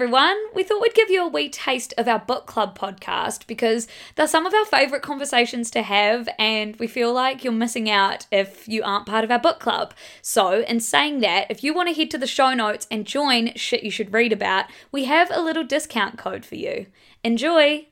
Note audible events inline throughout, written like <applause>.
Everyone, we thought we'd give you a wee taste of our book club podcast because they're some of our favourite conversations to have, and we feel like you're missing out if you aren't part of our book club. So, in saying that, if you want to head to the show notes and join Shit You Should Read About, we have a little discount code for you. Enjoy!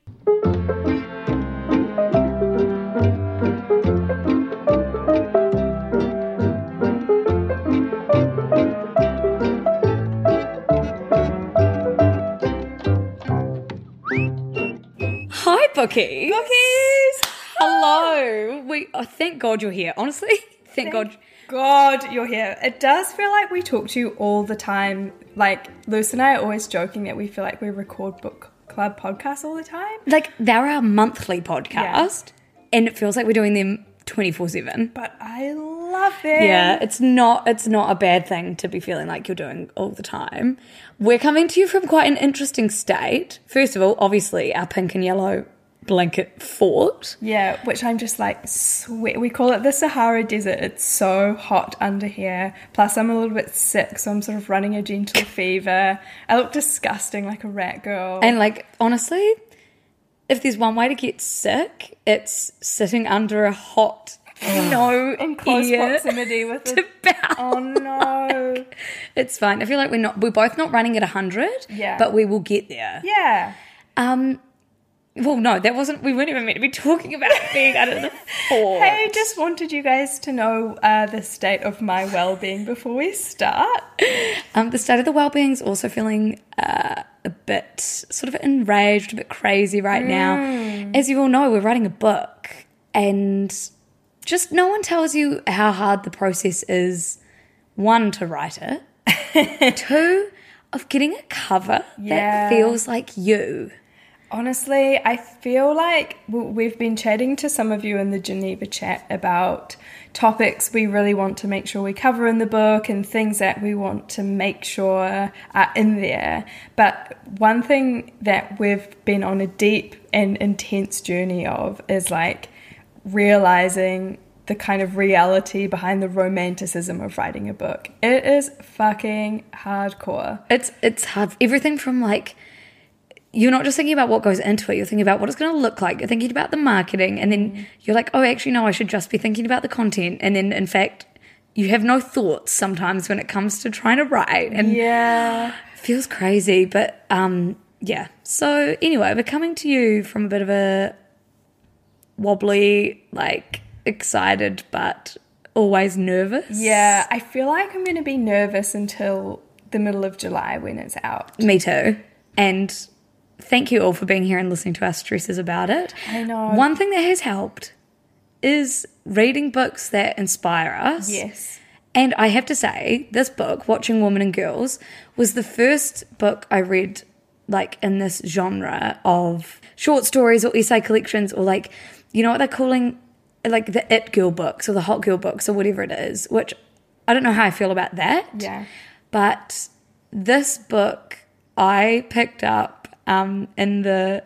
Hi, Bookie. Cookies! Hello. We oh, thank God you're here. Honestly, <laughs> thank, God. God, you're here. It does feel like we talk to you all the time. Like, Luce and I are always joking that we feel like we record book club podcasts all the time. Like they're our monthly podcast, and it feels like we're doing them twenty four seven. But I love it. Yeah, it's not it's not a bad thing to be feeling like you're doing all the time. We're coming to you from quite an interesting state. First of all, obviously our pink and yellow blanket fort. Yeah, which I'm just like sweat. We call it the Sahara Desert. It's so hot under here. Plus, I'm a little bit sick, so I'm sort of running a gentle fever. I look disgusting like a rat girl. And like honestly, if there's one way to get sick, it's sitting under a hot <sighs> no in close proximity <laughs> with the. bow. Oh no. <laughs> It's fine. I feel like we're not we're both not running at hundred. Yeah. But we will get there. Yeah. Um well no, that wasn't we weren't even meant to be talking about being under the fort. <laughs> Hey, just wanted you guys to know uh, the state of my well-being before we start. Um, the state of the well-being is also feeling uh, a bit sort of enraged, a bit crazy right now. As you all know, we're writing a book, and just no one tells you how hard the process is. One to write it, <laughs> two of getting a cover Yeah. that feels like you. Honestly, I feel like we've been chatting to some of you in the Geneva chat about topics we really want to make sure we cover in the book and things that we want to make sure are in there. But one thing that we've been on a deep and intense journey of is like realizing the kind of reality behind the romanticism of writing a book. It is fucking hardcore. It's it's hard. Everything from like you're not just thinking about what goes into it. You're thinking about what it's going to look like. You're thinking about the marketing, and then you're like, oh, actually, no, I should just be thinking about the content. And then, in fact, you have no thoughts sometimes when it comes to trying to write, and Yeah. it feels crazy. But um, yeah. So anyway, we're coming to you from a bit of a wobbly, like excited, but always nervous. Yeah, I feel like I'm going to be nervous until the middle of July when it's out. Me too. And thank you all for being here and listening to our stresses about it. I know. One thing that has helped is reading books that inspire us. Yes. And I have to say, this book, Watching Women and Girls, was the first book I read like in this genre of short stories or essay collections or like you know what they're calling like the it girl books or the hot girl books or whatever it is, which I don't know how I feel about that. Yeah. But this book I picked up um, in the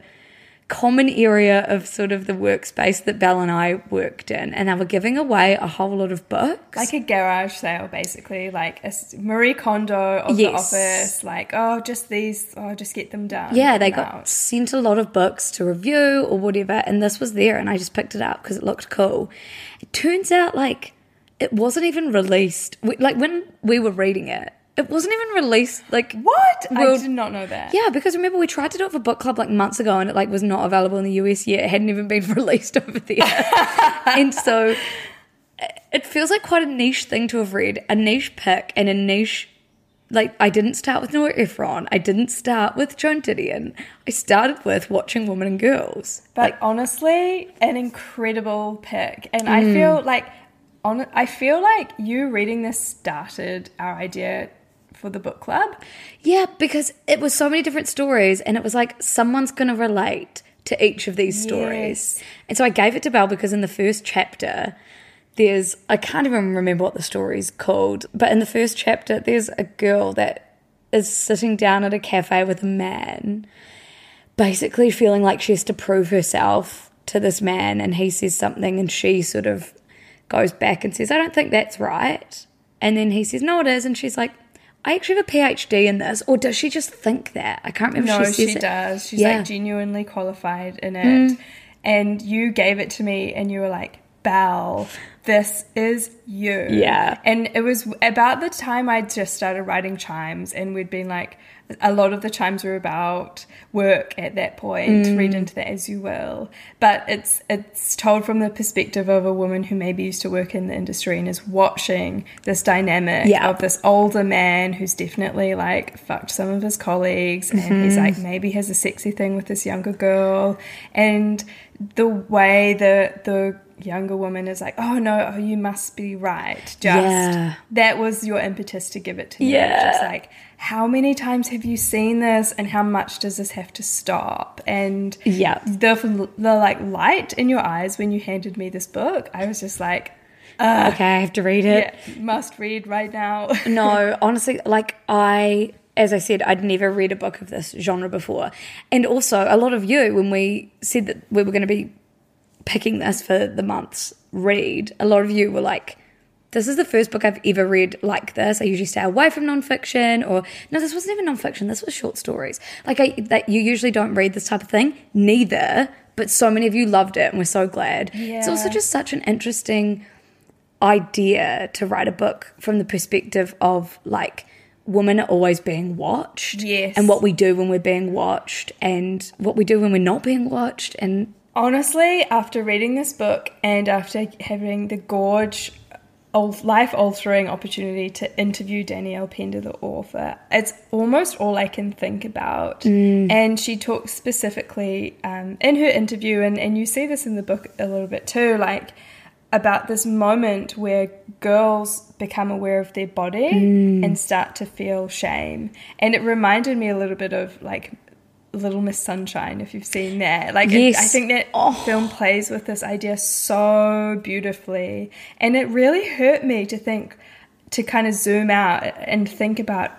common area of sort of the workspace that Bel and I worked in, and they were giving away a whole lot of books. Like a garage sale, basically. Like a Marie Kondo of the office. Like, oh, just these. Oh, just get them done. yeah, they got out. sent a lot of books to review or whatever, and this was there, and I just picked it up because it looked cool. It turns out like it wasn't even released. We- Like when we were reading it, it wasn't even released. Like What? Well, I did not know that. Yeah, because remember we tried to do it for book club like months ago, and it like was not available in the US yet. It hadn't even been <laughs> released over there, <laughs> and so it feels like quite a niche thing to have read, a niche pick, and a niche. Like I didn't start with Nora Ephron. I didn't start with Joan Didion. I started with watching Women and Girls. But honestly, an incredible pick. And I Mm. feel like on I feel like you reading this started our idea for the book club. Yeah, because it was so many different stories, and it was like someone's going to relate to each of these stories. Yes. And so I gave it to Bel because in the first chapter, there's, I can't even remember what the story's called, but in the first chapter, there's a girl that is sitting down at a cafe with a man, basically feeling like she has to prove herself to this man, and he says something, and she sort of goes back and says, I don't think that's right. And then he says, No, it is. And she's like, I actually have a PhD in this. Or does she just think that? I can't remember. No, if she, she it. does. She's Yeah. Mm. like genuinely qualified in it. And you gave it to me and you were like, Bel, this is you. Yeah. And it was about the time I just started writing chimes and we'd been like a lot of the chimes were about work at that point. Mm. Read into that as you will. But it's it's told from the perspective of a woman who maybe used to work in the industry and is watching this dynamic Yeah. of this older man who's definitely like fucked some of his colleagues and Mm-hmm. he's like maybe has a sexy thing with this younger girl and the way the the younger woman is like oh no oh, you must be right just Yeah. that was your impetus to give it to me Yeah. just like how many times have you seen this and how much does this have to stop and Yeah. the, the like light in your eyes when you handed me this book i was just like Okay, I have to read it. yeah, must read right now <laughs> no, honestly, like I, as I said, I'd never read a book of this genre before. And also, a lot of you, when we said that we were going to be picking this for the month's read, a lot of you were like, this is the first book I've ever read like this. I usually stay away from nonfiction, or no, this wasn't even nonfiction. This was short stories. Like I, that you usually don't read this type of thing. Neither, but so many of you loved it, and we're so glad. It's also just such an interesting idea to write a book from the perspective of like women are always being watched Yes. and what we do when we're being watched and what we do when we're not being watched and Honestly, after reading this book and after having the gorge life altering opportunity to interview Danielle Pender, the author, it's almost all I can think about. And she talks specifically um, in her interview, and, and you see this in the book a little bit too, like about this moment where girls become aware of their body and start to feel shame. And it reminded me a little bit of like Little Miss Sunshine, if you've seen that. Like, it- I think that Oh. film plays with this idea so beautifully. And it really hurt me to think, to kind of zoom out and think about,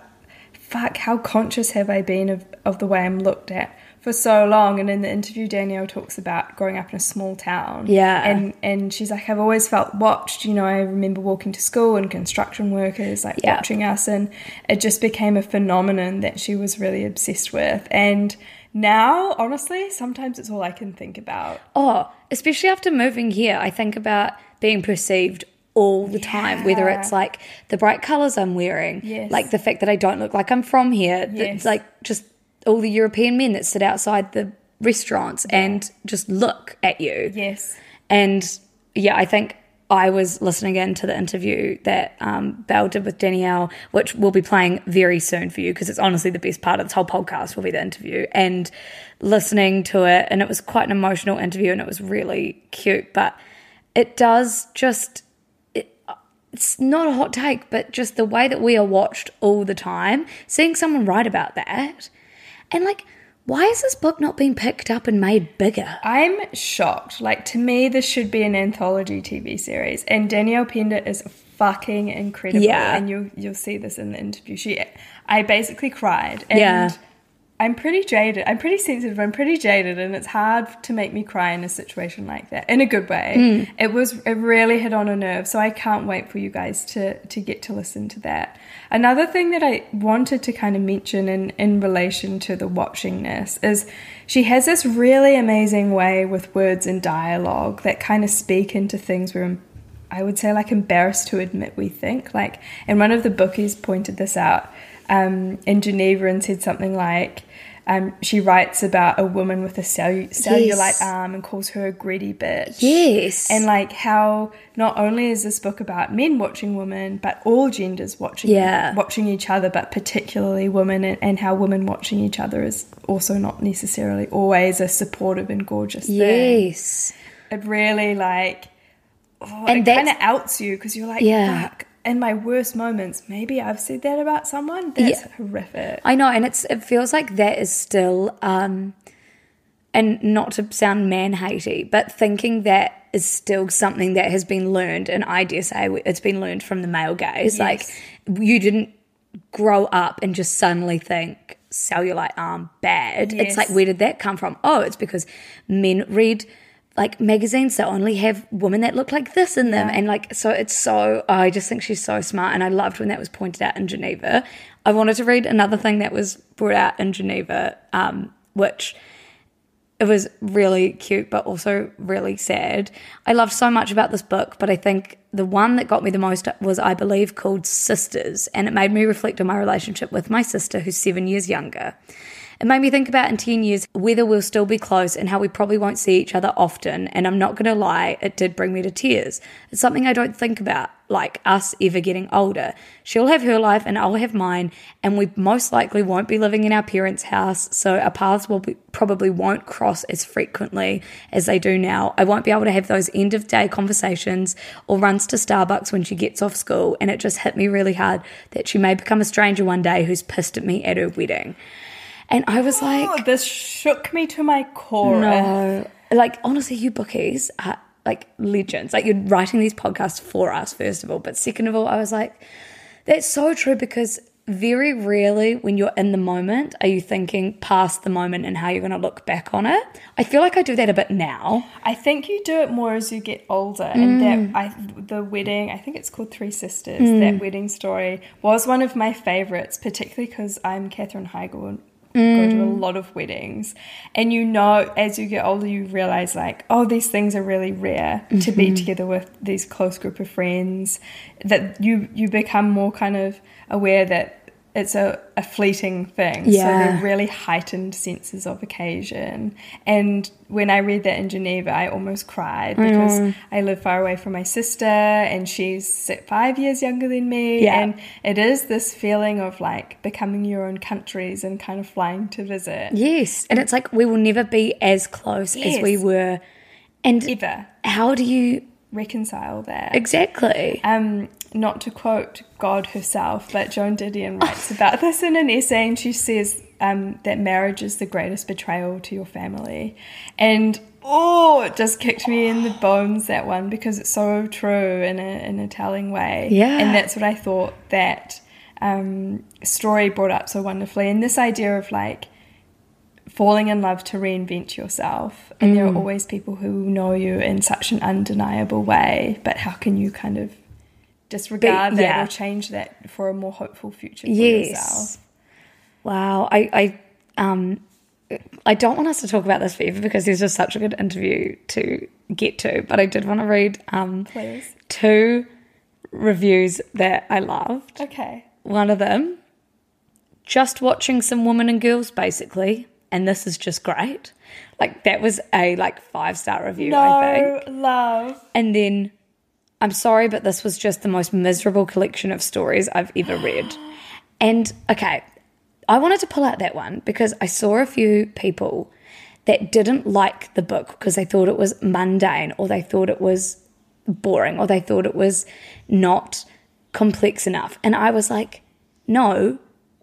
fuck, how conscious have I been of, of the way I'm looked at for so long? And in the interview, Danielle talks about growing up in a small town. Yeah. And, and she's like, I've always felt watched. You know, I remember walking to school and construction workers like Yeah. watching us. And it just became a phenomenon that she was really obsessed with. And now, honestly, sometimes it's all I can think about. oh especially after moving here i think about being perceived all the time whether it's like the bright colors i'm wearing Yes. like the fact that i don't look like i'm from here Yes. like just all the european men that sit outside the restaurants and just look at you Yes. And yeah, I think I was listening in to the interview that um, Bel did with Danielle, which we'll be playing very soon for you because it's honestly the best part of this whole podcast will be the interview and listening to it. And it was quite an emotional interview and it was really cute. But it does just, it, it's not a hot take, but just the way that we are watched all the time, seeing someone write about that and like, why is this book not being picked up and made bigger? I'm shocked. Like, to me, this should be an anthology TV series. And Danielle Pender is fucking incredible. Yeah. And you'll, you'll see this in the interview. She, I basically cried. And Yeah. I'm pretty jaded. I'm pretty sensitive. I'm pretty jaded, and it's hard to make me cry in a situation like that in a good way. Hmm. It was it really hit on a nerve, so I can't wait for you guys to to get to listen to that. Another thing that I wanted to kind of mention in in relation to the watchingness is she has this really amazing way with words and dialogue that kind of speak into things we're I would say like embarrassed to admit we think. Like, and one of the bookies pointed this out um, in Geneva and said something like, um, she writes about a woman with a cellu- cellulite Yes. arm and calls her a greedy bitch. Yes. And like how not only is this book about men watching women, but all genders watching Yeah. watching each other, but particularly women, and, and how women watching each other is also not necessarily always a supportive and gorgeous thing. Yes. It really like, oh, And it that's- kind of outs you because you're like, Yeah. fuck, in my worst moments, maybe I've said that about someone. That's Yeah. horrific. I know, and it's it feels like that is still, um, and not to sound man hatey, but thinking that is still something that has been learned, and I dare say it's been learned from the male gaze. Like you didn't grow up and just suddenly think cellulite arm bad. It's like where did that come from? Oh, it's because men read like magazines that only have women that look like this in them and like so it's so I just think she's so smart and I loved when that was pointed out in Geneva. I wanted to read another thing that was brought out in Geneva um which it was really cute but also really sad. I loved so much about this book, but I think the one that got me the most was I believe called Sisters and it made me reflect on my relationship with my sister who's 7 years younger. It made me think about in 10 years whether we'll still be close and how we probably won't see each other often. And I'm not going to lie, it did bring me to tears. It's something I don't think about, like us ever getting older. She'll have her life and I'll have mine, and we most likely won't be living in our parents' house, so our paths will be, probably won't cross as frequently as they do now. I won't be able to have those end of day conversations or runs to Starbucks when she gets off school. And it just hit me really hard that she may become a stranger one day who's pissed at me at her wedding. And I was oh, like, Oh, this shook me to my core. no. Like, honestly, you bookies are like legends. Like, you're writing these podcasts for us, first of all. But second of all, I was like, that's so true because very rarely when you're in the moment are you thinking past the moment and how you're going to look back on it. I feel like I do that a bit now. I think you do it more as you get older, and that mm. I the wedding. I think it's called Three Sisters. Mm. That wedding story was one of my favorites, particularly because I'm Katherine Heigl and go to a mm. lot of weddings, and you know, as you get older, you realize like, oh, these things are really rare to be mm-hmm. together with these close group of friends. That you you become more kind of aware that. It's a, a fleeting thing. So Yeah. they're really heightened senses of occasion. And when I read that in Geneva, I almost cried because I live far away from my sister and she's five years younger than me. Yeah. And it is this feeling of like becoming your own countries and kind of flying to visit. Yes. And it's like we will never be as close as we Yes. were. And Ever how do you reconcile that. exactly? um, not to quote God herself, but Joan Didion writes about this in an essay, and she says um, that marriage is the greatest betrayal to your family. And oh, it just kicked me in the bones that one because it's so true in a, in a telling way. Yeah. And that's what I thought that um, story brought up so wonderfully. And this idea of like, falling in love to reinvent yourself. And there are always people who know you in such an undeniable way, but how can you kind of disregard But, that yeah. or change that for a more hopeful future for Yes. yourself? Wow. I, I um I don't want us to talk about this forever because there's just such a good interview to get to, but I did want to read um Please. two reviews that I loved. Okay. One of them, just watching some women and girls basically, and this is just great. Like that was a like five star review, I think. No love. And then I'm sorry, but this was just the most miserable collection of stories I've ever read. <gasps> And okay, I wanted to pull out that one because I saw a few people that didn't like the book because they thought it was mundane or they thought it was boring or they thought it was not complex enough. And I was like, no,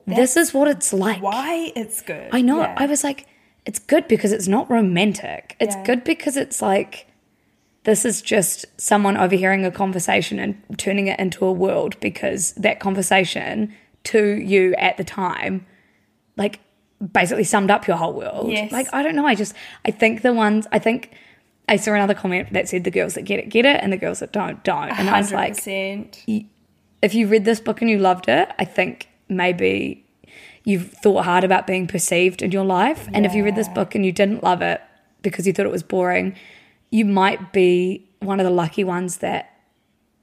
this is what it's like. Why it's good. I know. Yeah. I was like, it's good because it's not romantic. It's Yeah. good because it's like, this is just someone overhearing a conversation and turning it into a world because that conversation to you at the time, like, basically summed up your whole world. Yes. Like, I don't know. I just, I think the ones, I think I saw another comment that said the girls that get it, get it, and the girls that don't, don't. And I was like, 100%. if you read this book and you loved it, I think maybe you've thought hard about being perceived in your life. And if you read this book and you didn't love it because you thought it was boring, you might be one of the lucky ones that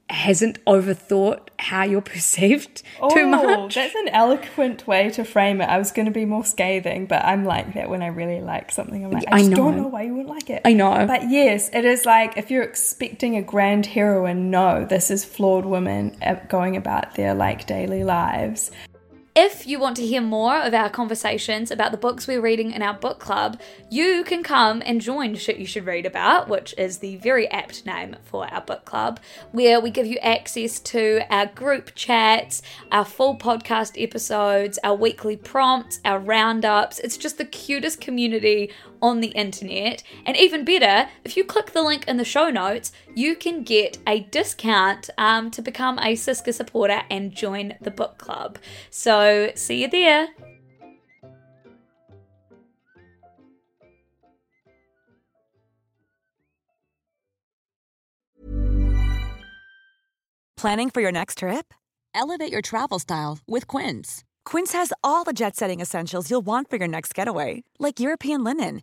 hasn't overthought how you're <laughs> perceived too Oh, much. That's an eloquent way to frame it. I was going to be more scathing, but I'm like that when I really like something. I'm like, I, I just know. don't know why you wouldn't like it. I know. But yes, it is like if you're expecting a grand heroine, no, this is flawed women uh, going about their like daily lives. If you want to hear more of our conversations about the books we're reading in our book club, you can come and join Shit You Should Read About, which is the very apt name for our book club, where we give you access to our group chats, our full podcast episodes, our weekly prompts, our roundups. It's just the cutest community on the internet. And even better, if you click the link in the show notes, you can get a discount um, to become a SYSCA supporter and join the book club. So, see you there. Planning for your next trip? Elevate your travel style with Quince. Quince has all the jet setting essentials you'll want for your next getaway, like European linen,